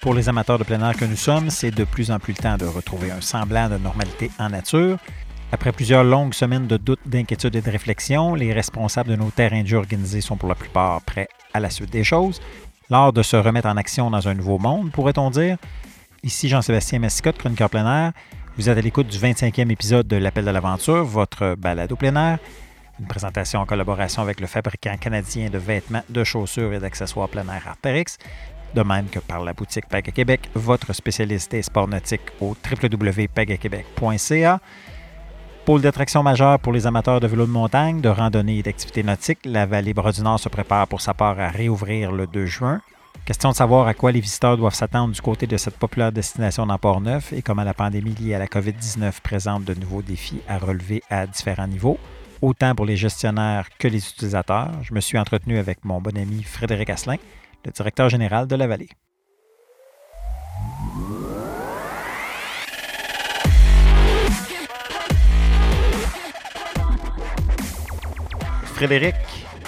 Pour les amateurs de plein air que nous sommes, c'est de plus en plus le temps de retrouver un semblant de normalité en nature. Après plusieurs longues semaines de doutes, d'inquiétudes et de réflexion, les responsables de nos terrains de jeu organisés sont pour la plupart prêts à la suite des choses. L'art de se remettre en action dans un nouveau monde, pourrait-on dire? Ici Jean-Sébastien Massicotte, chroniqueur plein air. Vous êtes à l'écoute du 25e épisode de l'Appel de l'aventure, votre balade au plein air. Une présentation en collaboration avec le fabricant canadien de vêtements, de chaussures et d'accessoires plein air Arterix de même que par la boutique PAG Québec, votre spécialiste des sports nautiques au www.pagaquebec.ca. Pôle d'attraction majeure pour les amateurs de vélo de montagne, de randonnée et d'activités nautiques, la vallée Bras du Nord se prépare pour sa part à réouvrir le 2 juin. Question de savoir à quoi les visiteurs doivent s'attendre du côté de cette populaire destination dans Port-Neuf et comment la pandémie liée à la COVID-19 présente de nouveaux défis à relever à différents niveaux, autant pour les gestionnaires que les utilisateurs. Je me suis entretenu avec mon bon ami Frédéric Asselin, le directeur général de la vallée. Frédéric,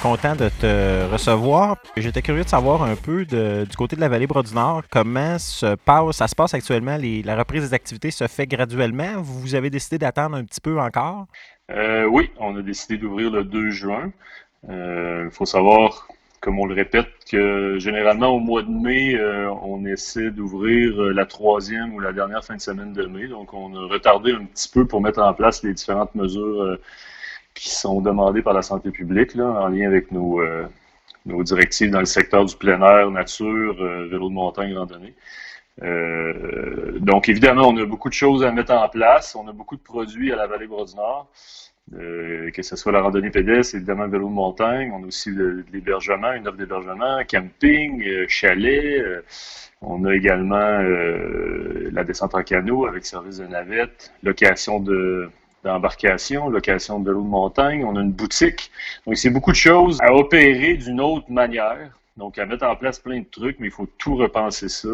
content de te recevoir. J'étais curieux de savoir un peu du côté de la vallée Bras du Nord, comment se passe, ça se passe actuellement. la reprise des activités se fait graduellement? Vous avez décidé d'attendre un petit peu encore? Euh, oui, on a décidé d'ouvrir le 2 juin. Il euh, faut savoir comme on le répète, que généralement au mois de mai, euh, on essaie d'ouvrir euh, la troisième ou la dernière fin de semaine de mai. Donc, on a retardé un petit peu pour mettre en place les différentes mesures euh, qui sont demandées par la santé publique, là, en lien avec nos, directives dans le secteur du plein air, nature, vélo de montagne, randonnée. donc, évidemment, on a beaucoup de choses à mettre en place. On a beaucoup de produits à la vallée Bras du Nord. Euh, que ce soit la randonnée pédestre, évidemment vélo de montagne, on a aussi de, l'hébergement, une offre d'hébergement, camping, euh, chalet. Euh, on a également la descente en canot avec service de navette, location de d'embarcation, location de vélo de montagne. On a une boutique. Donc, c'est beaucoup de choses à opérer d'une autre manière. Donc, à mettre en place plein de trucs, mais il faut tout repenser ça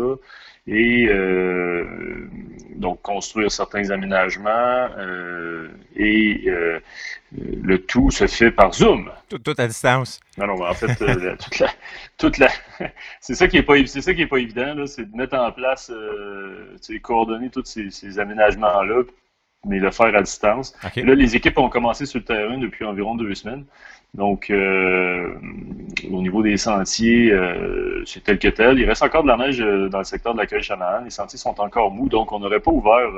et euh, donc construire certains aménagements euh, et euh, le tout se fait par Zoom. Tout, à distance. Non, non, en fait, toute la, toute la c'est ça qui est pas, c'est ça qui est pas évident là, c'est de mettre en place, coordonner tous ces, ces aménagements là, mais le faire à distance. Là, les équipes ont commencé sur le terrain depuis environ deux semaines. Donc, euh, au niveau des sentiers, euh, c'est tel que tel. Il reste encore de la neige euh, dans le secteur de l'accueil Chanahan. Les sentiers sont encore mous, donc on n'aurait pas ouvert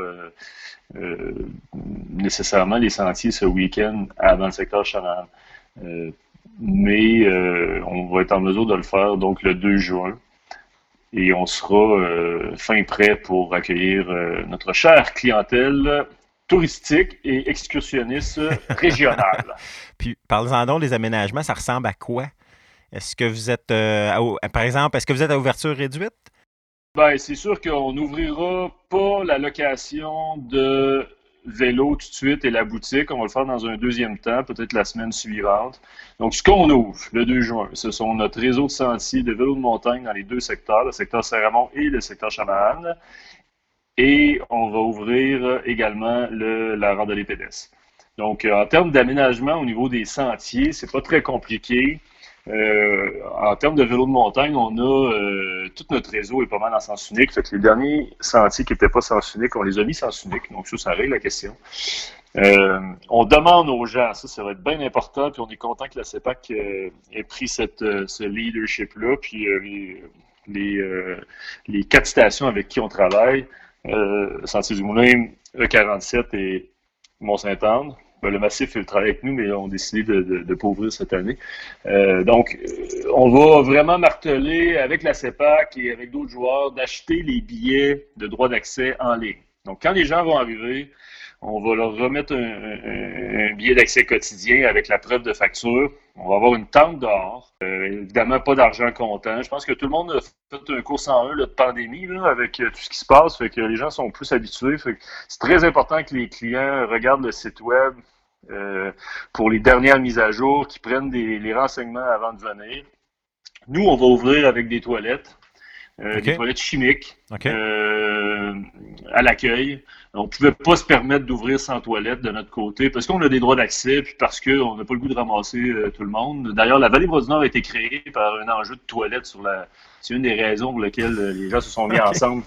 nécessairement les sentiers ce week-end dans le secteur Chanahan. mais on va être en mesure de le faire donc le 2 juin. Et on sera fin prêt pour accueillir notre chère clientèle touristique et excursionniste régionale. Puis, parlez-en donc des aménagements, ça ressemble à quoi? Est-ce que vous êtes, euh, par exemple, est-ce que vous êtes à ouverture réduite? Bien, c'est sûr qu'on n'ouvrira pas la location de vélo tout de suite et la boutique. On va le faire dans un deuxième temps, peut-être la semaine suivante. Donc, ce qu'on ouvre le 2 juin, ce sont notre réseau de sentiers de vélo de montagne dans les deux secteurs, le secteur Saramon et le secteur Chamahan. Et on va ouvrir également le, la randonnée pédestre. Donc, euh, en termes d'aménagement au niveau des sentiers, c'est pas très compliqué. Euh, en termes de vélo de montagne, on a euh, tout notre réseau est pas mal en sens unique. Fait que les derniers sentiers qui n'étaient pas sens unique, on les a mis sens unique. Donc ça, ça règle la question. on demande aux gens, ça, ça va être bien important, puis on est content que la CEPAC ait pris ce leadership-là, puis les, les, les, quatre stations avec qui on travaille, Sentier du Moulin, E47 et Mont-Saint-Anne, ben, le massif il travaille avec nous, mais on a décidé de ne pas ouvrir cette année. Euh, donc, euh, on va vraiment marteler avec la CEPAC et avec d'autres joueurs d'acheter les billets de droit d'accès en ligne. Donc, quand les gens vont arriver, on va leur remettre un, billet d'accès quotidien avec la preuve de facture. On va avoir une tente dehors. Euh, évidemment, pas d'argent comptant. Je pense que tout le monde a fait un cours en un de pandémie là, avec euh, tout ce qui se passe. Fait que les gens sont plus habitués. c'est très important que les clients regardent le site web euh, pour les dernières mises à jour, qu'ils prennent des, les renseignements avant de venir. Nous, on va ouvrir avec des toilettes. Euh, des toilettes chimiques. Euh, à l'accueil. On ne pouvait pas se permettre d'ouvrir sans toilette de notre côté parce qu'on a des droits d'accès puis parce qu'on n'a pas le goût de ramasser euh, tout le monde. D'ailleurs, la vallée Nord a été créée par un enjeu de toilette sur la. C'est une des raisons pour lesquelles les gens se sont mis ensemble.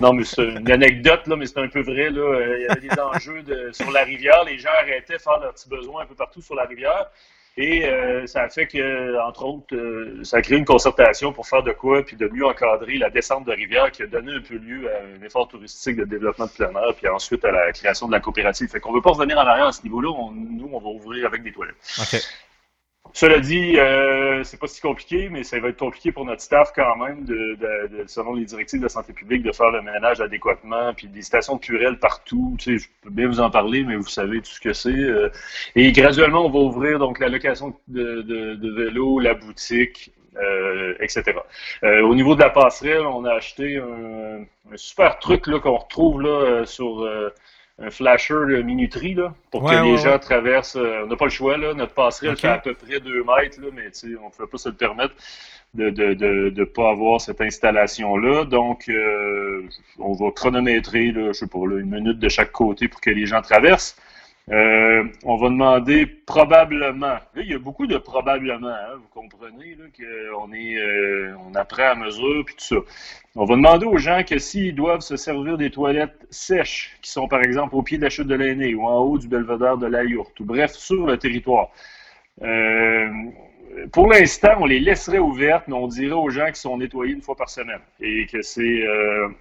Non, mais c'est une anecdote, là, mais c'est un peu vrai. Là. Il y avait des enjeux de... sur la rivière. Les gens arrêtaient de faire leurs petits besoins un peu partout sur la rivière. Et euh, ça a fait que, entre autres, euh, ça a créé une concertation pour faire de quoi, puis de mieux encadrer la descente de rivière qui a donné un peu lieu à un effort touristique de développement de plein air, puis ensuite à la création de la coopérative. Fait qu'on veut pas revenir en arrière à ce niveau-là. nous, on va ouvrir avec des toilettes. Cela dit, euh, c'est pas si compliqué, mais ça va être compliqué pour notre staff quand même, de, selon les directives de la santé publique, de faire le ménage adéquatement, puis des stations de purelles partout. Tu sais, je peux bien vous en parler, mais vous savez tout ce que c'est. Euh. et graduellement, on va ouvrir donc la location de, de, vélos, la boutique, euh, etc. Euh, au niveau de la passerelle, on a acheté un, un super truc là qu'on retrouve là sur un flasher de minuterie là, pour que les gens traversent. Euh, on n'a pas le choix, là. Notre passerelle fait à peu près deux mètres, là, mais on ne pouvait pas se le permettre de ne de, de, pas avoir cette installation-là. Donc, euh, on va chronométrer, là, je sais pas, là, une minute de chaque côté pour que les gens traversent. Euh, on va demander probablement. Il y a beaucoup de probablement. Hein, vous comprenez qu'on est, euh, on apprend à mesure puis tout ça. On va demander aux gens que s'ils doivent se servir des toilettes sèches, qui sont par exemple au pied de la chute de l'aîné ou en haut du belvédère de la yourte, ou bref sur le territoire. Euh, pour l'instant, on les laisserait ouvertes, mais on dirait aux gens qu'ils sont nettoyés une fois par semaine et que c'est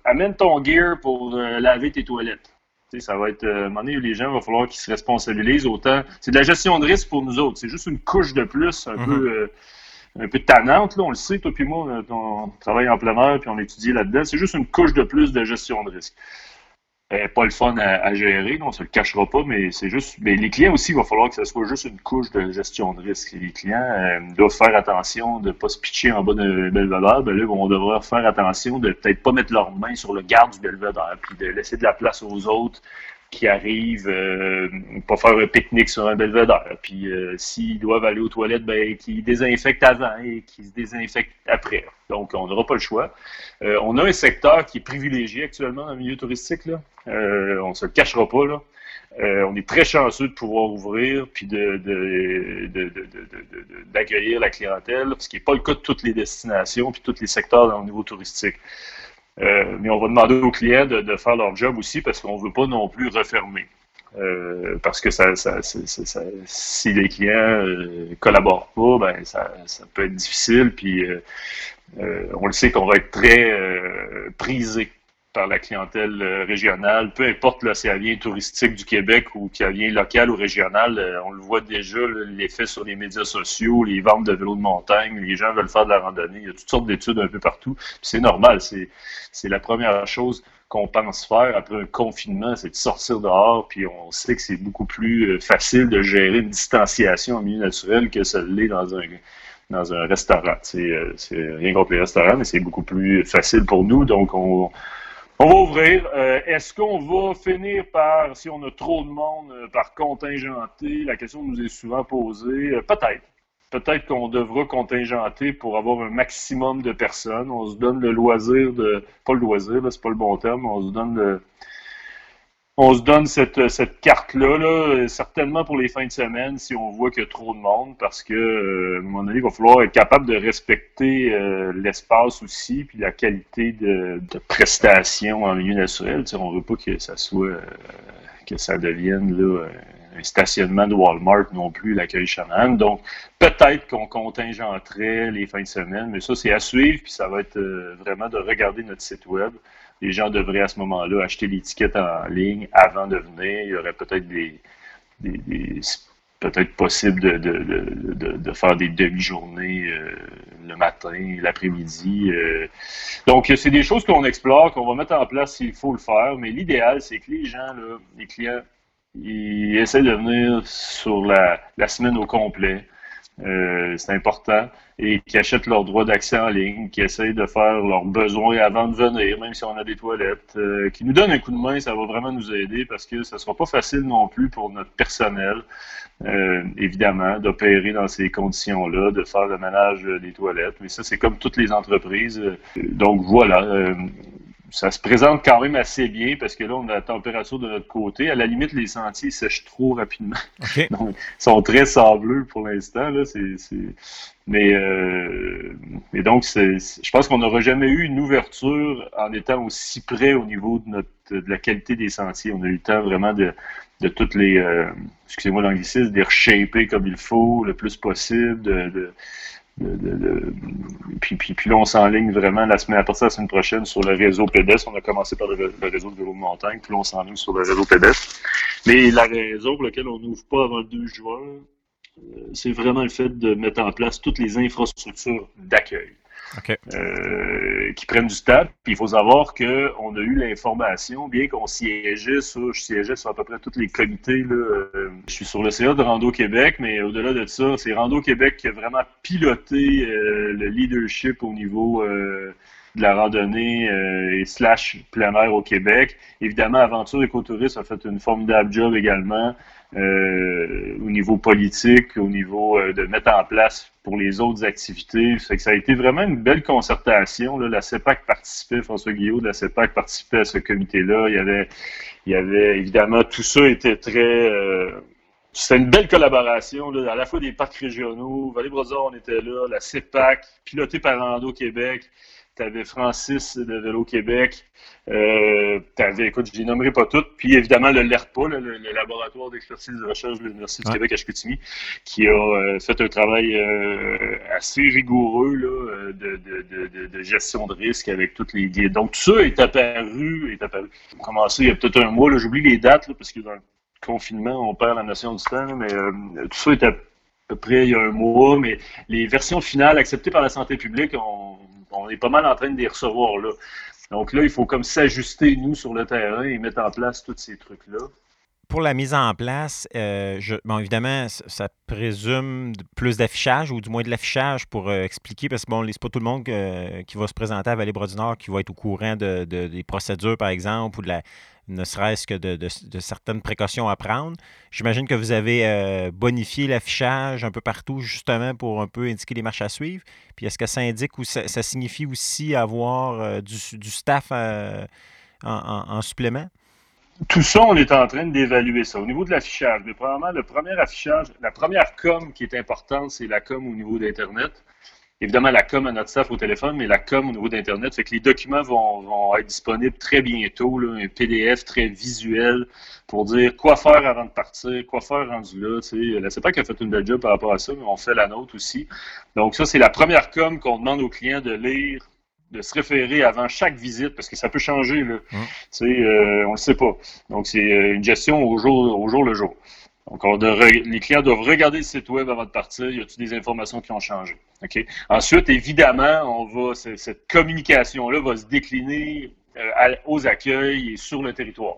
amène ton gear pour laver tes toilettes ça va être, euh, à un moment donné, les gens, il va falloir qu'ils se responsabilisent autant. C'est de la gestion de risque pour nous autres. C'est juste une couche de plus, un peu mhm. euh, un peu tannante, là, on le sait, toi puis moi, on, travaille en plein air, puis on étudie là-dedans. C'est juste une couche de plus de gestion de risque pas le fun à, gérer, on se le cachera pas, mais c'est juste. Mais les clients aussi, il va falloir que ce soit juste une couche de gestion de risque. Les clients euh, doivent faire attention de ne pas se pitcher en bas d'un belvédère. Ben là, on devrait faire attention de peut-être pas mettre leurs mains sur le garde du belvédère, puis de laisser de la place aux autres qui arrivent euh, pas faire un pique-nique sur un belvédère. Puis euh, s'ils doivent aller aux toilettes, ben qu'ils désinfectent avant et qu'ils se désinfectent après. Donc on n'aura pas le choix. Euh, on a un secteur qui est privilégié actuellement dans le milieu touristique. Là. Euh, on se le cachera pas. Euh, on est très chanceux de pouvoir ouvrir puis d'accueillir la clientèle, ce qui n'est pas le cas de toutes les destinations puis tous les secteurs dans le niveau touristique. Euh, mais on va demander aux clients de, faire leur job aussi parce qu'on ne veut pas non plus refermer. Euh, parce que ça, si les clients euh, collaborent pas, ben ça, peut être difficile. Puis on le sait qu'on va être très prisé par la clientèle euh, régionale, peu importe si elle vient touristique du Québec ou qu'elle vient locale ou régionale, euh, on le voit déjà, l'effet sur les médias sociaux, les ventes de vélos de montagne, les gens veulent faire de la randonnée, il y a toutes sortes d'études un peu partout. C'est normal, c'est la première chose qu'on pense faire après un confinement, c'est de sortir dehors, puis on sait que c'est beaucoup plus euh, facile de gérer une distanciation en milieu naturel que ça l'est dans un dans un restaurant. C'est rien contre les restaurants, mais c'est beaucoup plus facile pour nous, donc on on va ouvrir. Euh, est-ce qu'on va finir par, si on a trop de monde, euh, par contingenter? La question nous est souvent posée. Euh, peut-être. Peut-être qu'on devra contingenter pour avoir un maximum de personnes. On se donne le loisir de. Pas le loisir, c'est pas le bon terme, on se donne le on se donne cette, cette carte-là, là, certainement pour les fins de semaine, si on voit qu'il y a trop de monde, parce que, euh, à moment donné, il va falloir être capable de respecter euh, l'espace aussi, puis la qualité de, de prestation en milieu naturel. On veut pas que ça soit, euh, que ça devienne là, un stationnement de Walmart non plus, l'accueil chaman. Donc, peut-être qu'on contingenterait les fins de semaine, mais ça, c'est à suivre, puis ça va être vraiment de regarder notre site web les gens devraient à ce moment-là acheter l'étiquette en ligne avant de venir. Il y aurait peut-être des, peut-être possible de, de, de, faire des demi-journées euh, le matin, l'après-midi. Euh. Donc, c'est des choses qu'on explore, qu'on va mettre en place s'il faut le faire, mais l'idéal, c'est que les gens, là, les clients, ils essaient de venir sur la, la semaine au complet. Euh, c'est important, et qui achètent leur droit d'accès en ligne, qui essayent de faire leurs besoins avant de venir, même si on a des toilettes, euh, qui nous donnent un coup de main, ça va vraiment nous aider parce que ça sera pas facile non plus pour notre personnel, euh, évidemment, d'opérer dans ces conditions-là, de faire le ménage des toilettes. Mais ça, c'est comme toutes les entreprises. Donc voilà ça se présente quand même assez bien parce que là, on a la température de notre côté. À la limite, les sentiers sèchent trop rapidement. Donc, ils sont très sableux pour l'instant. Là, c'est, Mais, euh... donc, je pense qu'on n'aura jamais eu une ouverture en étant aussi près au niveau de, notre, de la qualité des sentiers. On a eu le temps vraiment de, de toutes les, euh... excusez-moi l'anglicisme, de reshaper comme il faut le plus possible, de de, puis, puis, puis, là, on s'enligne vraiment la semaine, à partir de la semaine prochaine sur le réseau pédestre. On a commencé par le, réseau de vélo de montagne, puis là, on s'enligne sur le réseau pédestre. Mais la raison pour laquelle on n'ouvre pas avant le 2 juin, euh, c'est vraiment le fait de mettre en place toutes les infrastructures d'accueil. Euh, qui prennent du temps. Puis il faut savoir qu'on a eu l'information, bien qu'on siégeait sur, je siégeais sur à peu près tous les comités. Là, euh, je suis sur le CA de Rando Québec, mais au-delà de ça, c'est Rando Québec qui a vraiment piloté euh, le leadership au niveau de la randonnée et slash plein air au Québec. Évidemment, Aventure Écotourisme a fait une formidable job également. Euh, au niveau politique, au niveau euh, de mettre en place pour les autres activités. que ça a été vraiment une belle concertation. La CEPAC participait, François Guillaume de la CEPAC participait à ce comité-là. Il y avait, il y avait évidemment, tout ça était très... Euh, c'était une belle collaboration, à la fois des parcs régionaux, Vallée Brossard, on était là, la CEPAC, pilotée par Rando Québec tu avais Francis de Vélo Québec, euh, tu avais, écoute, je les nommerai pas toutes, puis évidemment le LERPA, le, laboratoire d'expertise de recherche de l'Université du Québec à Chicoutimi, qui a euh, fait un travail euh, assez rigoureux là, de, de, de, gestion de risque avec toutes les guides. Donc tout ça est apparu, est apparu. On a commencé il y a peut-être un mois, j'oublie les dates, parce que dans le confinement, on perd la notion du temps, mais tout ça est à peu près il y a un mois, mais les versions finales acceptées par la santé publique, on, on est pas mal en train de les recevoir là. Donc là, il faut comme s'ajuster, nous, sur le terrain et mettre en place tous ces trucs-là. Pour la mise en place, euh, bon, évidemment, ça présume plus d'affichage ou du moins de l'affichage pour euh, expliquer, parce que bon, c'est pas tout le monde euh, qui va se présenter à Vallée-Bras-du-Nord qui va être au courant de, des procédures, par exemple, ou de la, ne serait-ce que de, certaines précautions à prendre. J'imagine que vous avez bonifié l'affichage un peu partout, justement, pour un peu indiquer les marches à suivre. Puis est-ce que ça indique ou ça, signifie aussi avoir du, staff en, supplément? Tout ça, on est en train d'évaluer ça. Au niveau de l'affichage, mais probablement le premier affichage, la première com qui est importante, c'est la com au niveau d'Internet évidemment la com à notre staff au téléphone, mais la com au niveau d'Internet. Fait que les documents vont, être disponibles très bientôt, là, un PDF très visuel pour dire quoi faire avant de partir, quoi faire rendu là. Tu sais. C'est pas qu'elle a fait une belle job par rapport à ça, mais on fait la nôtre aussi. Donc ça, c'est la première com qu'on demande aux clients de lire de se référer avant chaque visite parce que ça peut changer là. Mmh. Tu sais, euh, on le sait pas. Donc c'est euh, une gestion au jour au jour le jour. Donc, les clients doivent regarder le site web avant de partir. Y a-t-il des informations qui ont changé? OK? Ensuite, évidemment, on va, cette communication-là va se décliner euh, aux accueils et sur le territoire.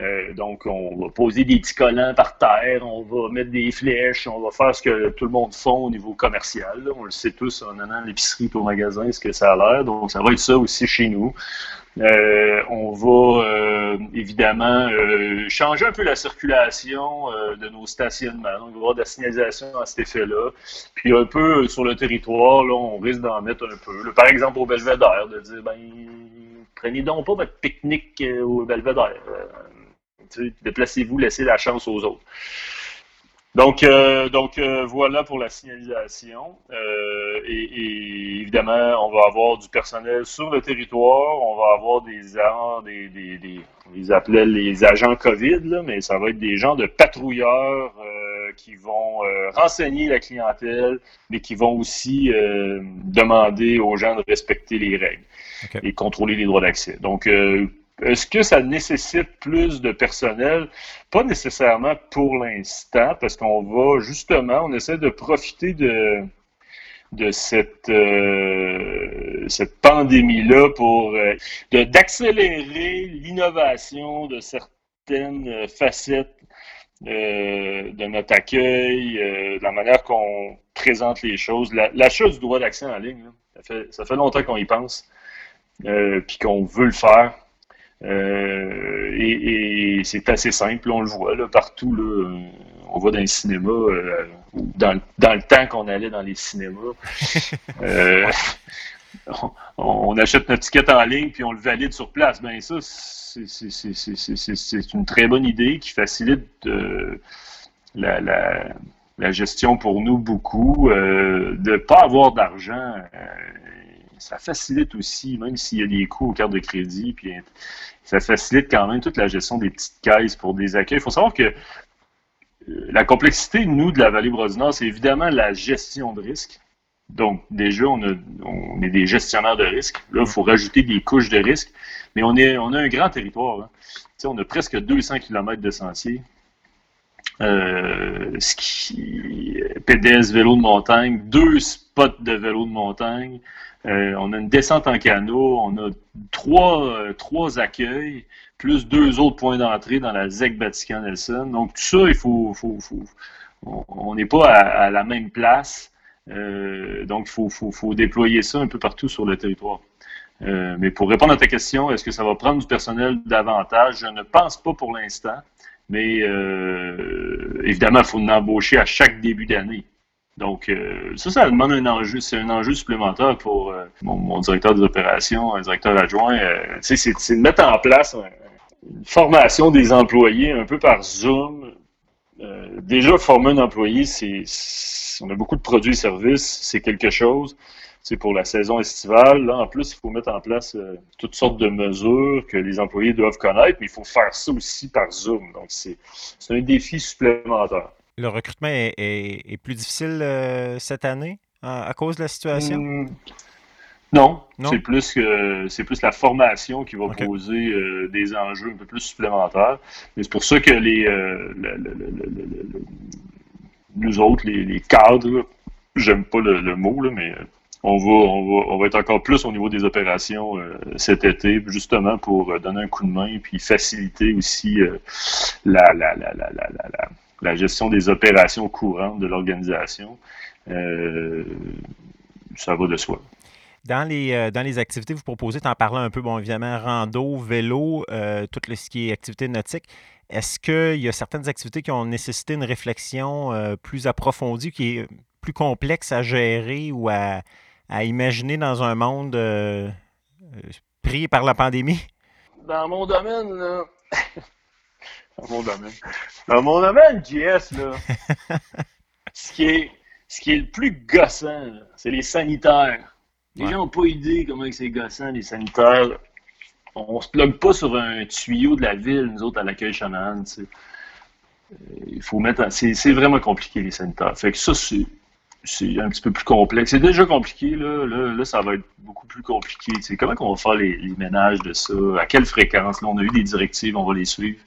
Euh, donc, on va poser des petits collants par terre, on va mettre des flèches, on va faire ce que tout le monde fait au niveau commercial. On le sait tous en allant à l'épicerie au magasin, ce que ça a l'air. Donc, ça va être ça aussi chez nous. Euh, on va euh, évidemment changer un peu la circulation de nos stationnements. Donc, il va y avoir de la signalisation à cet effet-là. Puis un peu sur le territoire, là, on risque d'en mettre un peu. par exemple, au Belvédère, de dire ben prenez donc pas votre pique-nique au Belvédère. Déplacez-vous, laissez la chance aux autres. Donc, euh, donc euh, voilà pour la signalisation. Euh, et, évidemment, on va avoir du personnel sur le territoire. On va avoir des des, des, des on les appelait les agents COVID, là, mais ça va être des gens de patrouilleurs qui vont renseigner la clientèle, mais qui vont aussi demander aux gens de respecter les règles et contrôler les droits d'accès. Donc, est-ce que ça nécessite plus de personnel? Pas nécessairement pour l'instant, parce qu'on va justement, on essaie de profiter de, cette, euh, cette pandémie-là pour euh, d'accélérer l'innovation de certaines facettes euh, de notre accueil, de la manière qu'on présente les choses. L'achat du droit d'accès en ligne, ça, fait, ça fait longtemps qu'on y pense, puis qu'on veut le faire. Euh, et, c'est assez simple, on le voit là, partout. Là, on va dans les cinémas, euh, dans, dans, le temps qu'on allait dans les cinémas. Euh, on, achète notre ticket en ligne puis on le valide sur place. Ben ça, c'est une très bonne idée qui facilite euh, la, la, gestion pour nous beaucoup. Euh, de ne pas avoir d'argent, euh, ça facilite aussi, même s'il y a des coûts aux cartes de crédit, puis ça facilite quand même toute la gestion des petites caisses pour des accueils. Il faut savoir que la complexité, nous, de la vallée Brodinard, c'est évidemment la gestion de risque. Donc, déjà, on, est des gestionnaires de risque. Là, il faut rajouter des couches de risque. Mais on, est, on a un grand territoire. Hein. On a presque 200 km de sentiers. Euh, PDS vélo de montagne, deux spots de vélo de montagne. Euh, on a une descente en canot. On a trois, euh, trois accueils, plus deux autres points d'entrée dans la ZEC Vatican Nelson. Donc, tout ça, il faut. faut, on n'est pas à, la même place. Euh, donc, il faut, déployer ça un peu partout sur le territoire. Mais pour répondre à ta question, est-ce que ça va prendre du personnel davantage? Je ne pense pas pour l'instant. Mais euh, évidemment, il faut en embaucher à chaque début d'année. Donc, ça, ça demande un enjeu, c'est un enjeu supplémentaire pour mon, directeur des opérations, un directeur adjoint. c'est de mettre en place une formation des employés un peu par Zoom. déjà, former un employé, c'est on a beaucoup de produits et services, c'est quelque chose. C'est pour la saison estivale. Là, en plus, il faut mettre en place euh, toutes sortes de mesures que les employés doivent connaître, mais il faut faire ça aussi par Zoom. Donc, c'est un défi supplémentaire. Le recrutement est, plus difficile euh, cette année à, cause de la situation? Hmm. non, c'est plus que c'est plus la formation qui va poser euh, des enjeux un peu plus supplémentaires. Mais c'est pour ça que les nous autres, les, cadres, j'aime pas le, mot, mais euh, on va, on, va, être encore plus au niveau des opérations euh, cet été, justement pour euh, donner un coup de main puis faciliter aussi la, la, la, la, gestion des opérations courantes de l'organisation. ça va de soi. Dans les, dans les activités que vous proposez, tu en parlais un peu, bon, évidemment, rando, vélo, tout ce qui est activité nautique. Est-ce qu'il y a certaines activités qui ont nécessité une réflexion euh, plus approfondie, qui est plus complexe à gérer ou à, imaginer dans un monde euh, pris par la pandémie? Dans mon domaine, là. dans mon domaine. Dans mon domaine, JS, là. ce, qui est, ce qui est le plus gossant, c'est les sanitaires. Les gens n'ont pas idée comment c'est gossant, les sanitaires on se plug pas sur un tuyau de la ville, nous autres, à l'accueil chaman. Euh, il faut mettre. C'est vraiment compliqué, les sanitaires. Fait que ça, c'est c'est un petit peu plus complexe. C'est déjà compliqué, là. Là, ça va être beaucoup plus compliqué. comment on va faire les, ménages de ça? À quelle fréquence? Là, on a eu des directives, on va les suivre.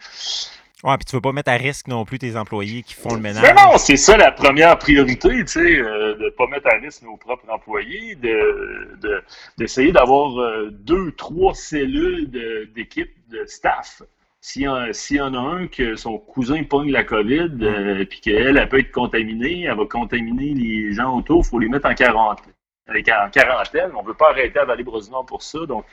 Ouais, puis tu veux pas mettre à risque non plus tes employés qui font le ménage. Mais non, c'est ça la première priorité, tu sais, euh, de pas mettre à risque nos propres employés, de d'essayer d'avoir euh, deux, trois cellules d'équipe de, staff. S'il y, en a un que son cousin pogne la COVID, euh, puis qu'elle elle peut être contaminée, elle va contaminer les gens autour, il faut les mettre en quarantaine. En quarantaine, on ne veut pas arrêter à Vallée-Brosinard pour ça, donc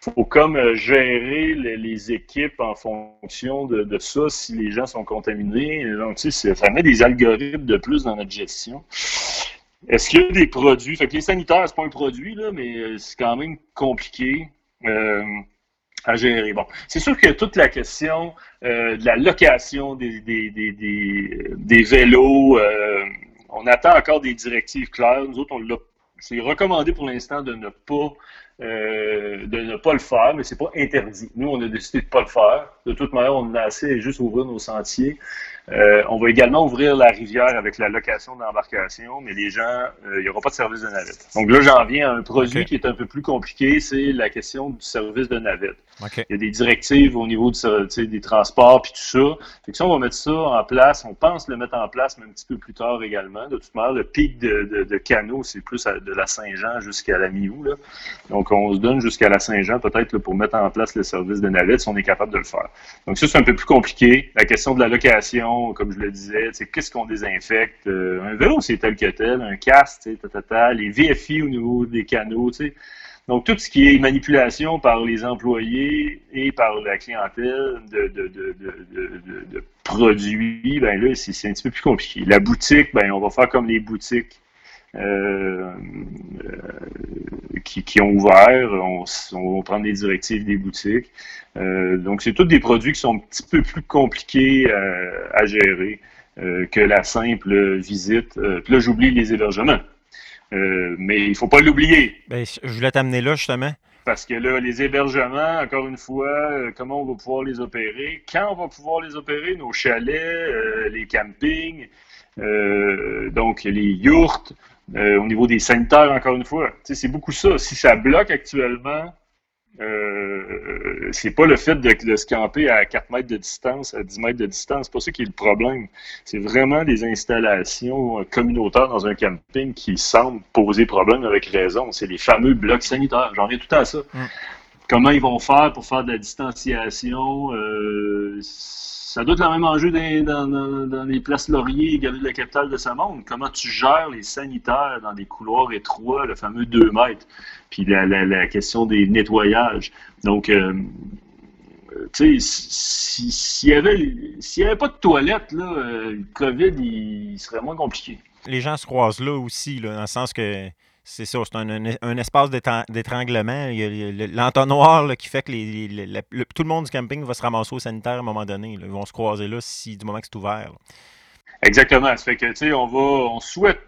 faut comme euh, gérer les, équipes en fonction de, ça si les gens sont contaminés. Donc, tu sais, ça met des algorithmes de plus dans notre gestion. Est-ce qu'il y a des produits? Fait que les sanitaires, c'est pas un produit, là, mais euh, c'est quand même compliqué euh, à gérer. Bon, c'est sûr que toute la question de la location des, des, vélos, on attend encore des directives claires. Nous autres, on l'a c'est recommandé pour l'instant de ne pas euh, de ne pas le faire, mais c'est pas interdit. Nous, on a décidé de pas le faire. De toute manière, on a assez juste ouvrir nos sentiers. Euh, on va également ouvrir la rivière avec la location d'embarcation, mais les gens, euh, il n'y aura pas de service de navette. Donc là, j'en viens à un produit qui est un peu plus compliqué, c'est la question du service de navette. Il y a des directives au niveau des transports puis tout ça. Fait ça, on va mettre ça en place. On pense le mettre en place, mais un petit peu plus tard également. De toute manière, le pic de, canaux, c'est plus de la Saint-Jean jusqu'à la mi Donc, on se donne jusqu'à la Saint-Jean peut-être pour mettre en place le service de navette si on est capable de le faire. Donc ça, c'est un peu plus compliqué. La question de la location, comme je le disais, qu'est-ce qu'on désinfecte? Euh, un vélo, c'est tel que tel, un casque, les VFI au niveau des canaux, Donc, tout ce qui est manipulation par les employés et par la clientèle de, produits, ben là, c'est un petit peu plus compliqué. La boutique, ben, on va faire comme les boutiques qui, ont ouvert. On, va prendre les directives des boutiques. donc, c'est tous des produits qui sont un petit peu plus compliqués à gérer que la simple visite. puis là, j'oublie les hébergements. Mais il ne faut pas l'oublier. Ben, je voulais t'amener là, justement. Parce que là, les hébergements, encore une fois, euh, comment on va pouvoir les opérer? Quand on va pouvoir les opérer? Nos chalets, euh, les campings, euh, donc les yurts, au niveau des sanitaires, encore une fois. C'est beaucoup ça. Si ça bloque actuellement, euh, c'est pas le fait de, se camper à 4 mètres de distance, à 10 mètres de distance, c'est pas ça qui est le problème. C'est vraiment des installations communautaires dans un camping qui semblent poser problème avec raison. C'est les fameux blocs sanitaires. J'en reviens tout à ça. Mm. Comment ils vont faire pour faire de la distanciation? Euh, ça doit être le même enjeu dans, les places Laurier et Galerie de la Capitale de ce monde. Comment tu gères les sanitaires dans des couloirs étroits, le fameux 2 mètres, puis la, question des nettoyages? Donc, euh, tu sais, s'il n'y avait, pas de toilettes, là, euh, le COVID, il, serait moins compliqué. Les gens se croisent là aussi, dans le sens que c'est ça, c'est un, espace d'étranglement. Il y a l'entonnoir qui fait que tout le monde du camping va se ramasser au sanitaire à un moment donné. Ils vont se croiser là si du moment que c'est ouvert. Exactement. Ça fait que, tu sais, on on souhaite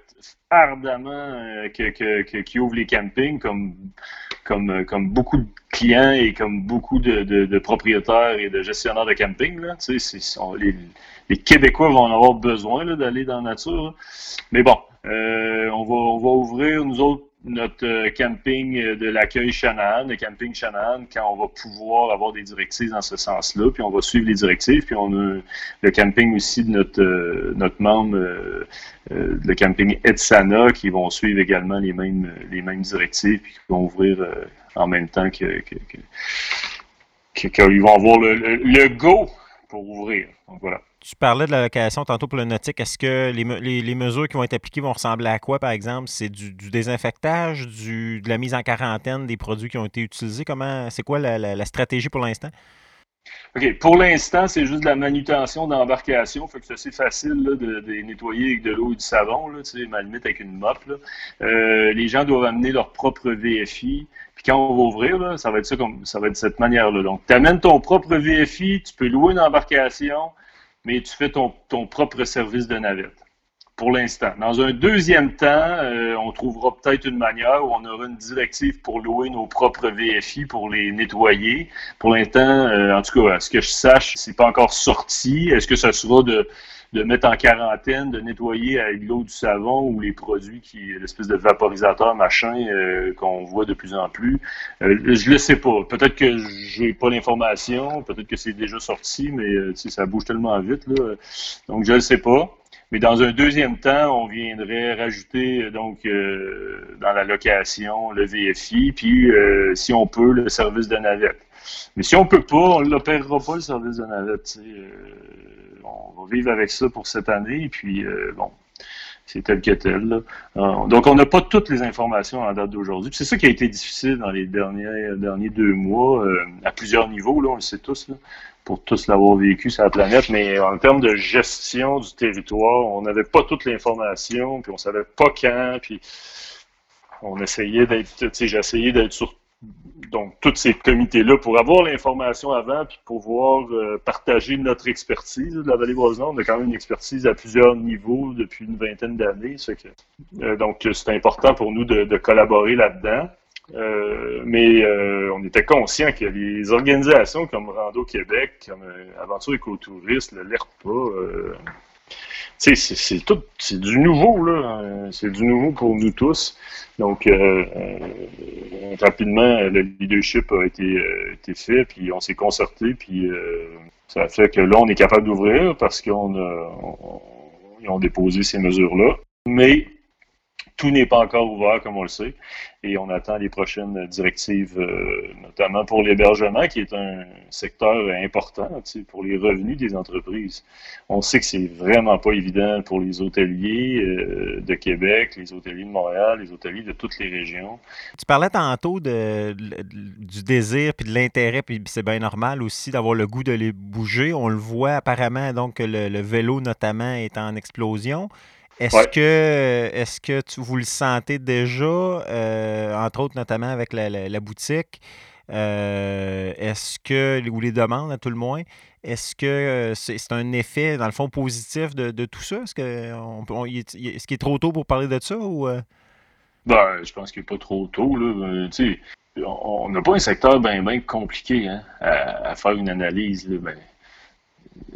ardemment euh, que, qu'ils ouvrent les campings comme, comme, comme beaucoup de clients et comme beaucoup de, propriétaires et de gestionnaires de camping. Tu sais, les, les, Québécois vont en avoir besoin d'aller dans la nature. Mais bon, euh, on, va, ouvrir, nous autres, notre euh, camping de l'accueil Shannon, le camping Shannon, quand on va pouvoir avoir des directives dans ce sens-là, puis on va suivre les directives, puis on a le camping aussi de notre, euh, membre, le camping Etsana, qui vont suivre également les mêmes, directives, puis qui vont ouvrir en même temps que, qu'ils vont avoir le, le, go pour ouvrir. Donc voilà. Tu parlais de la location tantôt pour le nautique. Est-ce que les, mesures qui vont être appliquées vont ressembler à quoi, par exemple? C'est du, désinfectage, du, de la mise en quarantaine des produits qui ont été utilisés? Comment c'est quoi la, stratégie pour l'instant? OK. Pour l'instant, c'est juste de la manutention d'embarcation. Fait que c'est assez facile de, de, nettoyer avec de l'eau et du savon, là, tu sais, avec une mop. Euh, les gens doivent amener leur propre VFI. Puis quand on va ouvrir, ça va être ça comme ça va être de cette manière-là. Donc, tu amènes ton propre VFI, tu peux louer une embarcation, mais tu fais ton, propre service de navette pour l'instant. Dans un deuxième temps, euh, on trouvera peut-être une manière où on aura une directive pour louer nos propres VFI pour les nettoyer. Pour l'instant, euh, en tout cas, à ce que je sache, c'est pas encore sorti. Est-ce que ça sera de de mettre en quarantaine, de nettoyer avec l'eau du savon ou les produits qui, l'espèce de vaporisateur machin euh, qu'on voit de plus en plus. Euh, je le sais pas. Peut-être que j'ai pas l'information, peut-être que c'est déjà sorti, mais euh, ça bouge tellement vite là. Donc je le sais pas. Mais dans un deuxième temps, on viendrait rajouter donc dans la location le VFI, puis si on peut le service de navette. Mais si on peut pas, on l'opérera pas le service de navette on va vivre avec ça pour cette année. Puis, euh, bon, c'est tel que tel. Euh, donc, on n'a pas toutes les informations en date d'aujourd'hui. C'est ça qui a été difficile dans les derniers, deux mois, euh, à plusieurs niveaux, là, on le sait tous, pour tous l'avoir vécu sur la planète. Mais en termes de gestion du territoire, on n'avait pas toute l'information, puis on savait pas quand, puis on essayait d'être, j'ai essayé d'être sur donc, tous ces comités-là pour avoir l'information avant puis pouvoir euh, partager notre expertise de la vallée voisine. On a quand même une expertise à plusieurs niveaux depuis une vingtaine d'années. Euh, donc, c'est important pour nous de, collaborer là-dedans. Euh, mais on était conscient que les organisations comme Rando Québec, comme Aventure Écotourisme, le LERPA, c'est tout, c'est du nouveau, là. C'est du nouveau pour nous tous. Donc, euh, euh, rapidement, le leadership a été, euh, été fait, puis on s'est concerté, puis ça fait que là, on est capable d'ouvrir parce qu'on a, on, ont déposé ces mesures-là. Mais tout n'est pas encore ouvert, comme on le sait, et on attend les prochaines directives, euh, notamment pour l'hébergement, qui est un secteur important pour les revenus des entreprises. On sait que c'est vraiment pas évident pour les hôteliers euh, de Québec, les hôteliers de Montréal, les hôteliers de toutes les régions. Tu parlais tantôt du désir puis de l'intérêt, puis c'est bien normal aussi d'avoir le goût de les bouger. On le voit apparemment, donc, que le vélo, notamment, est en explosion. Est-ce que, est que tu, vous le sentez déjà, entre autres notamment avec la, boutique? est-ce que, ou les demandes à tout le moins, est-ce que c'est un effet, dans le fond, positif de, tout ça? Est-ce est, qu'il est trop tôt pour parler de ça ou. Ben, je pense qu'il n'est pas trop tôt. Là. On n'a pas un secteur bien ben compliqué hein, à, faire une analyse. Là, ben,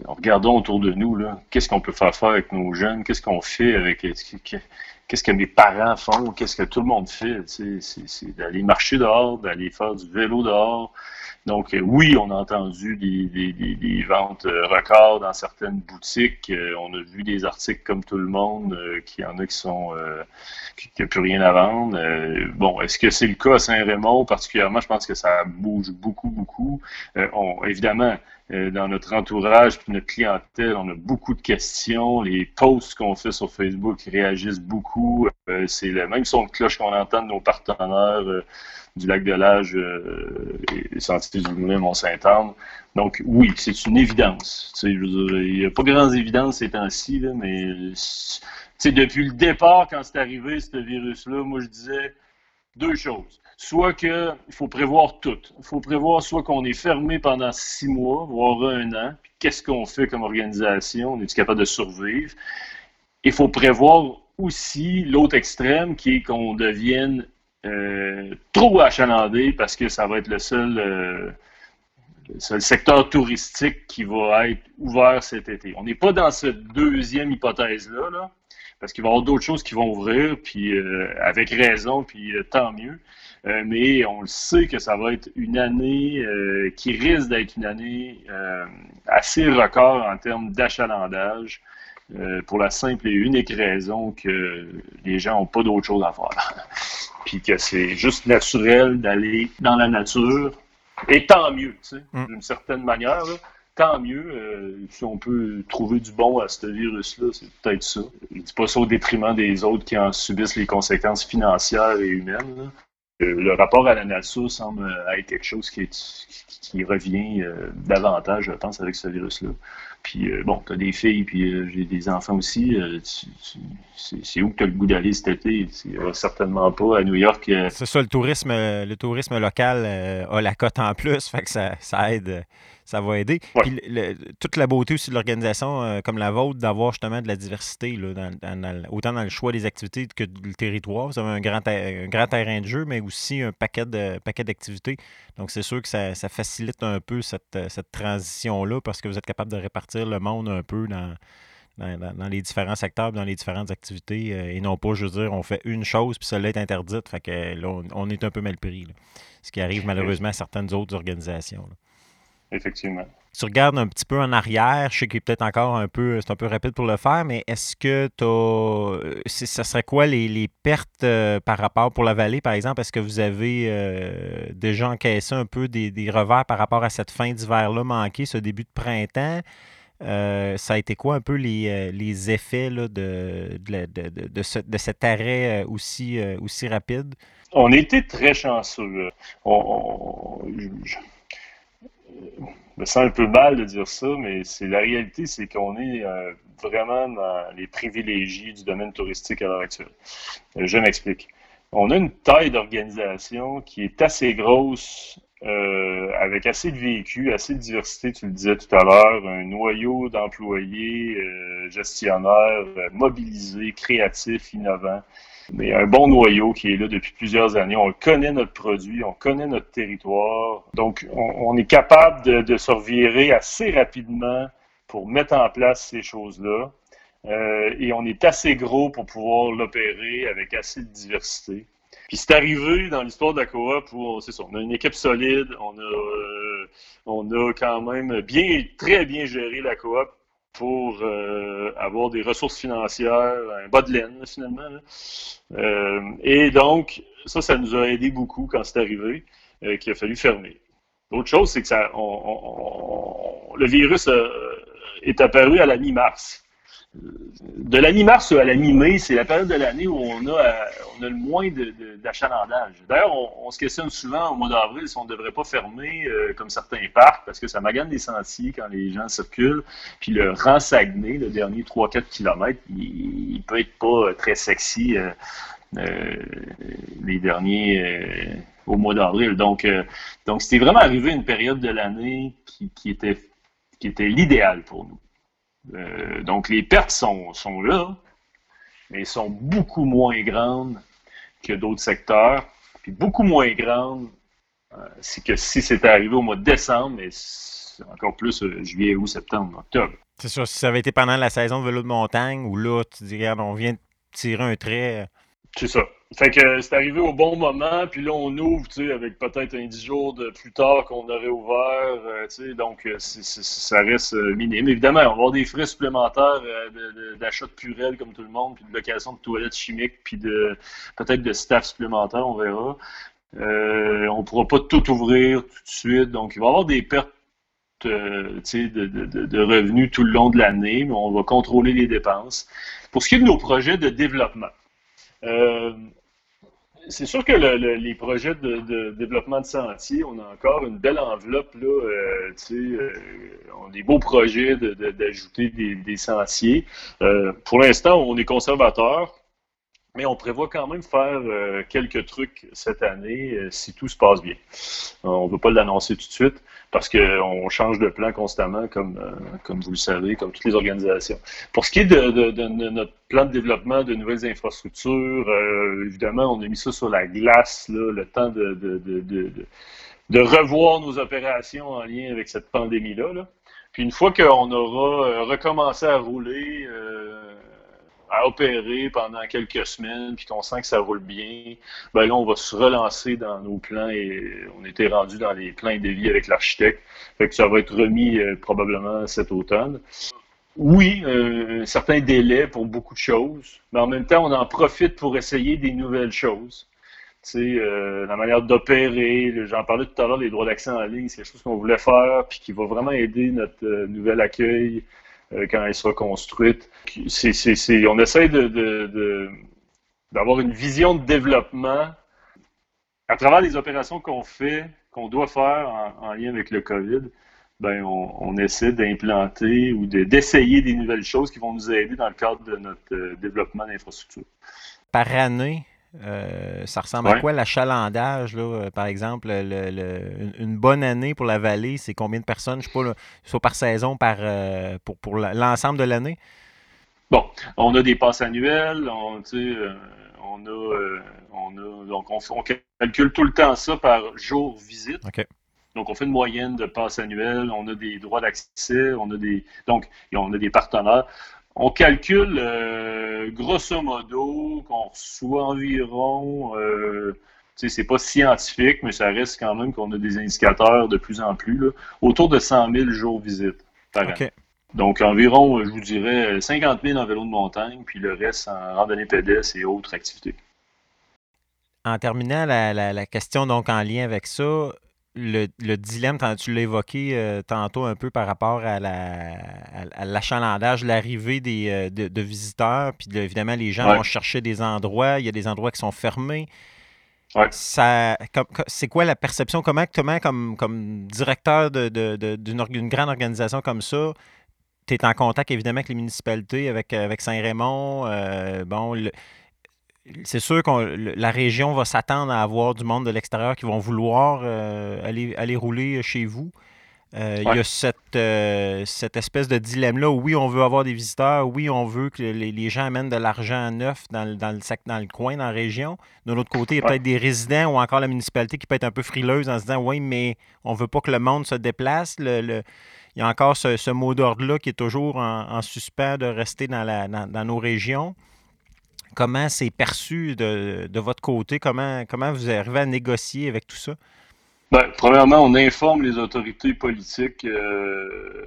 regardons autour de nous, qu'est-ce qu'on peut faire faire avec nos jeunes, qu'est-ce qu'on fait avec qu'est-ce que mes parents font, qu'est-ce que tout le monde fait? C'est d'aller marcher dehors, d'aller faire du vélo dehors, donc, euh, oui, on a entendu des, ventes euh, records dans certaines boutiques. Euh, on a vu des articles comme tout le monde, qu'il y en a qui sont qui n'ont plus rien à vendre. bon, est-ce que c'est le cas à Saint-Raymond? Particulièrement? Je pense que ça bouge beaucoup, beaucoup. évidemment, dans notre entourage et notre clientèle, on a beaucoup de questions. Les posts qu'on fait sur Facebook réagissent beaucoup. c'est le même son de cloche qu'on entend de nos partenaires du lac de l'Âge euh, et Sentier du Moulin, Mont-Saint-Anne. Donc, oui, c'est une évidence. Il n'y a pas grandes évidences ces temps-ci, mais depuis le départ, quand c'est arrivé, ce virus-là, moi, je disais deux choses. Soit qu'il faut prévoir tout. Il faut prévoir soit qu'on est fermé pendant six mois, voire un an, puis qu'est-ce qu'on fait comme organisation? On est capable de survivre? Il faut prévoir aussi l'autre extrême, qui est qu'on devienne euh, trop achalandé parce que ça va être le seul, euh, le secteur touristique qui va être ouvert cet été. On n'est pas dans cette deuxième hypothèse-là, là, parce qu'il va y avoir d'autres choses qui vont ouvrir, puis euh, avec raison, puis tant mieux. mais on le sait que ça va être une année qui risque d'être une année assez record en termes d'achalandage. pour la simple et unique raison que les gens n'ont pas d'autre chose à faire. puis que c'est juste naturel d'aller dans la nature. Et tant mieux, tu sais, mm. d'une certaine manière. tant mieux. Euh, si on peut trouver du bon à ce virus-là, c'est peut-être ça. Je dis pas ça au détriment des autres qui en subissent les conséquences financières et humaines. Le rapport à la semble être quelque chose qui, revient euh, davantage, je pense, avec ce virus-là. Puis euh, bon, tu as des filles, puis euh, j'ai des enfants aussi. Euh, c'est où que tu as le goût d'aller cet été? Certainement pas à New York. C'est ça, le tourisme, le tourisme local a la cote en plus, fait que ça aide ça va aider. Puis toute la beauté aussi de l'organisation euh, comme la vôtre, d'avoir justement de la diversité, là, autant dans le choix des activités que le territoire. Vous avez un grand, un grand terrain de jeu, mais aussi un paquet de paquet d'activités. Donc, c'est sûr que ça, facilite un peu cette, cette transition-là parce que vous êtes capable de répartir le monde un peu dans, dans, les différents secteurs, dans les différentes activités, euh, et non pas, je veux dire, on fait une chose, puis celle-là est interdite, fait que là, on, est un peu mal pris. Ce qui arrive malheureusement à certaines autres organisations effectivement. Tu regardes un petit peu en arrière, je sais qu'il est peut-être encore un peu, c'est un peu rapide pour le faire, mais est-ce que tu as, ça serait quoi les, pertes euh, par rapport pour la vallée, par exemple? Est-ce que vous avez euh, déjà encaissé un peu des, revers par rapport à cette fin d'hiver-là manquée, ce début de printemps? Euh, ça a été quoi un peu les, effets de, de, cet arrêt aussi, aussi rapide? On était très chanceux. Je me sens un peu mal de dire ça, mais c'est la réalité, c'est qu'on est, euh, vraiment dans les privilégiés du domaine touristique à l'heure actuelle. Euh, je m'explique. On a une taille d'organisation qui est assez grosse, euh, avec assez de véhicules, assez de diversité, tu le disais tout à l'heure, un noyau d'employés, gestionnaires, mobilisés, créatifs, innovants mais un bon noyau qui est là depuis plusieurs années. On connaît notre produit, on connaît notre territoire. Donc, on, est capable de, se revirer assez rapidement pour mettre en place ces choses-là. Euh, et on est assez gros pour pouvoir l'opérer avec assez de diversité. Puis c'est arrivé dans l'histoire de la coop où c'est ça, on a une équipe solide, on a, euh, on a quand même bien, très bien géré la coop pour euh, avoir des ressources financières, un bas de laine finalement. Euh, et donc, ça, ça nous a aidé beaucoup quand c'est arrivé, euh, qu'il a fallu fermer. L'autre chose, c'est que ça, le virus est apparu à la mi-mars. De la mi-mars à la mi-mai, c'est la période de l'année où on a, on a le moins d'achalandage. D'ailleurs, on, se questionne souvent au mois d'avril si on ne devrait pas fermer euh, comme certains parcs parce que ça magane les sentiers quand les gens circulent. Puis le rang le dernier 3-4 km, il, peut être pas très sexy euh, euh, les derniers au mois d'avril. Donc, donc c'était vraiment arrivé une période de l'année qui, qui, était, qui était l'idéal pour nous. Euh, donc, les pertes sont, sont là, mais sont beaucoup moins grandes que d'autres secteurs. Puis beaucoup moins grandes euh, c'est que si c'était arrivé au mois de décembre, mais encore plus euh, juillet, août, septembre, octobre. C'est sûr, si ça avait été pendant la saison de vélo de montagne, où là, tu dis, regarde, on vient de tirer un trait. C'est ça. Fait que c'est arrivé au bon moment, puis là, on ouvre, tu sais, avec peut-être un dix jours de plus tard qu'on aurait ouvert, euh, tu sais, donc euh, ça reste euh, minime. Évidemment, on va avoir des frais supplémentaires d'achat de, purée comme tout le monde, puis de location de toilettes chimiques, puis de peut-être de staff supplémentaire, on verra. on ne pourra pas tout ouvrir tout de suite, donc il va y avoir des pertes de, de, de, revenus tout le long de l'année, mais on va contrôler les dépenses. Pour ce qui est de nos projets de développement, euh, c'est sûr que les projets de, développement de sentiers, on a encore une belle enveloppe. Là, euh, euh, on a des beaux projets d'ajouter des, sentiers. Euh, pour l'instant, on est conservateur. Mais on prévoit quand même faire euh, quelques trucs cette année si tout se passe bien. on ne veut pas l'annoncer tout de suite parce qu'on change de plan constamment, comme, euh, comme vous le savez, comme toutes les organisations. Pour ce qui est de, notre plan de développement de nouvelles infrastructures, évidemment, on a mis ça sur la glace, le temps de, de, revoir nos opérations en lien avec cette pandémie-là. Puis une fois qu'on aura recommencé à rouler à opérer pendant quelques semaines, puis qu'on sent que ça roule bien, ben là, on va se relancer dans nos plans et on était rendu dans les plans de vie avec l'architecte. Fait que ça va être remis euh, probablement cet automne. Oui, euh, un certain délai pour beaucoup de choses, mais en même temps, on en profite pour essayer des nouvelles choses. Tu sais, euh, la manière d'opérer, j'en parlais tout à l'heure, les droits d'accès en ligne, c'est quelque chose qu'on voulait faire, puis qui va vraiment aider notre nouvel accueil euh, quand elle sera construite. on essaie d'avoir une vision de développement à travers les opérations qu'on fait, qu'on doit faire en, lien avec le COVID. Ben, on, essaie d'implanter ou d'essayer des nouvelles choses qui vont nous aider dans le cadre de notre euh, développement d'infrastructures. Par année, euh, ça ressemble à quoi l'achalandage, là, par exemple? une, bonne année pour la vallée, c'est combien de personnes, je ne sais pas, soit par saison, par, euh, pour, pour l'ensemble de l'année? Bon, on a des passes annuelles, on, euh, on a, on a donc on, calcule tout le temps ça par jour visite. Donc, on fait une moyenne de passes annuelles, on a des droits d'accès, on a des donc on a des partenaires. On calcule euh, grosso modo qu'on reçoit environ, euh, sais, c'est pas scientifique, mais ça reste quand même qu'on a des indicateurs de plus en plus, là, autour de 100 000 jours visite par an. Donc environ, je vous dirais, 50 000 en vélo de montagne, puis le reste en randonnée pédestre et autres activités. En terminant la, la, question donc en lien avec ça, le, dilemme, tu l'as évoqué euh, tantôt un peu par rapport à, l'achalandage, l'arrivée des, euh, de, visiteurs, puis évidemment, les gens vont chercher des endroits, il y a des endroits qui sont fermés. Ça, c'est quoi la perception? Comment, comme, comme directeur d'une, grande organisation comme ça, tu es en contact évidemment avec les municipalités, avec, avec Saint-Raymond, euh, bon, c'est sûr que la région va s'attendre à avoir du monde de l'extérieur qui vont vouloir euh, aller, aller rouler chez vous. Euh, il y a cette, euh, cette espèce de dilemme-là. Oui, on veut avoir des visiteurs. Oui, on veut que les, gens amènent de l'argent neuf dans, le, dans, le, dans le coin, dans la région. De l'autre côté, il y a peut-être des résidents ou encore la municipalité qui peut être un peu frileuse en se disant Oui, mais on ne veut pas que le monde se déplace. Le, il y a encore ce, mot d'ordre-là qui est toujours en, suspens de rester dans, la, dans nos régions. Comment c'est perçu de, votre côté? Comment, comment vous arrivez à négocier avec tout ça? Bien, premièrement, on informe les autorités politiques euh,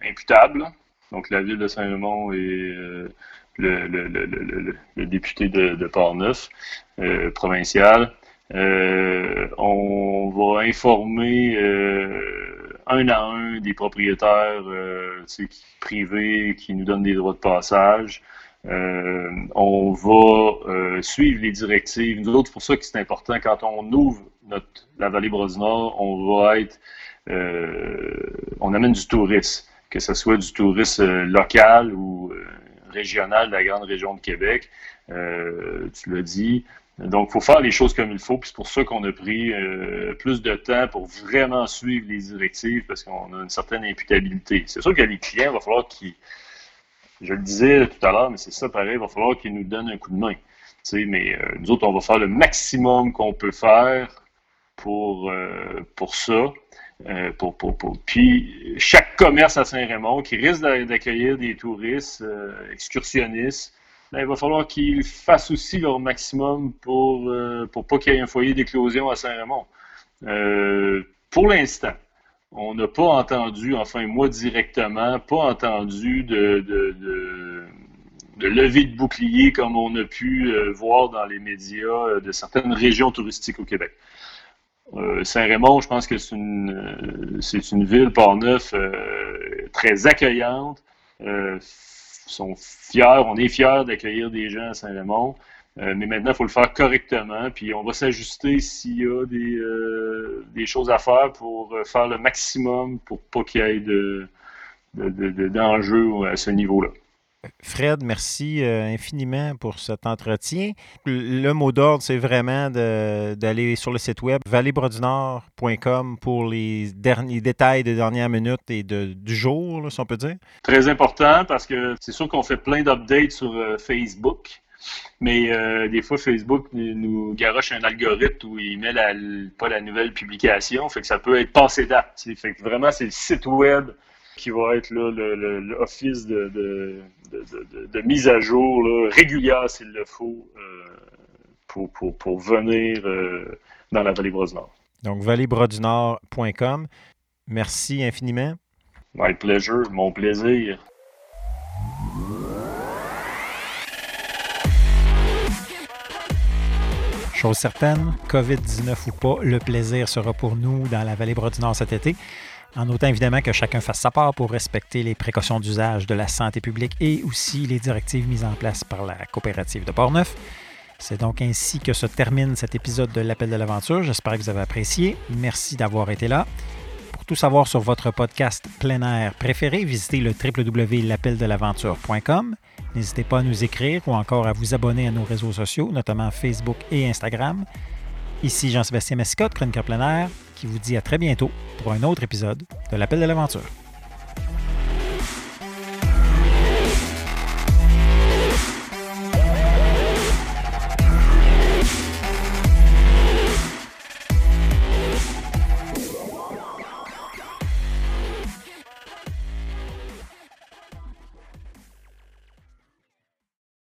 imputables, donc la ville de Saint-Raymond et euh, le, député de, de Port-Neuf euh, provincial. on va informer un à un des propriétaires privés qui nous donnent des droits de passage. On va suivre les directives. Nous autres, c'est pour ça que c'est important, quand on ouvre la vallée Bras-du-Nord, on va être, on amène du tourisme, que ce soit du tourisme local ou régional de la grande région de Québec. tu l'as dit, donc, il faut faire les choses comme il faut, puis c'est pour ça qu'on a pris euh, plus de temps pour vraiment suivre les directives, parce qu'on a une certaine imputabilité. C'est sûr que les clients, il va falloir qu'ils, je le disais tout à l'heure, mais c'est ça pareil, il va falloir qu'ils nous donnent un coup de main. mais euh, nous autres, on va faire le maximum qu'on peut faire pour, euh, pour ça. pour, pour, pour, Puis, chaque commerce à Saint-Raymond qui risque d'accueillir des touristes excursionnistes, ben, il va falloir qu'ils fassent aussi leur maximum pour euh, pour pas qu'il y ait un foyer d'éclosion à Saint-Raymond. Euh, pour l'instant, on n'a pas entendu, enfin moi directement, pas entendu de, de, levée de bouclier comme on a pu euh, voir dans les médias de certaines régions touristiques au Québec. Saint-Raymond, je pense que c'est une, c'est une ville, Port-Neuf, très accueillante, sont fiers, on est fiers d'accueillir des gens à Saint-Raymond. Euh, mais maintenant, il faut le faire correctement. Puis on va s'ajuster s'il y a des, euh, des, choses à faire pour euh, faire le maximum pour pas qu'il y ait de, d'enjeux à ce niveau-là. Fred, merci infiniment pour cet entretien. Le mot d'ordre, c'est vraiment d'aller sur le site web vallébrodunord.com pour les derniers détails des dernières minutes et de, du jour, si on peut dire. Très important parce que c'est sûr qu'on fait plein d'updates sur Facebook. Mais euh, des fois, Facebook nous garoche un algorithme où il met pas la nouvelle publication. Fait que ça peut être passé date. Fait que vraiment, c'est le site web qui va être l'office de, de, mise à jour régulière s'il le faut euh, pour, venir euh, dans la vallée bras nord Donc, vallée-bras-du-nord.com. Merci infiniment. My pleasure, mon plaisir. Chose certaine, COVID-19 ou pas, le plaisir sera pour nous dans la vallée Bras-du-Nord cet été en notant évidemment que chacun fasse sa part pour respecter les précautions d'usage de la santé publique et aussi les directives mises en place par la coopérative de Portneuf. C'est donc ainsi que se termine cet épisode de l'Appel de l'aventure. J'espère que vous avez apprécié. Merci d'avoir été là. Pour tout savoir sur votre podcast plein air préféré, visitez le www.l'appeldel'aventure.com. N'hésitez pas à nous écrire ou encore à vous abonner à nos réseaux sociaux, notamment Facebook et Instagram. Ici Jean-Sébastien Mascotte, chroniqueur plein qui vous dit à très bientôt pour un autre épisode de l'Appel de l'aventure.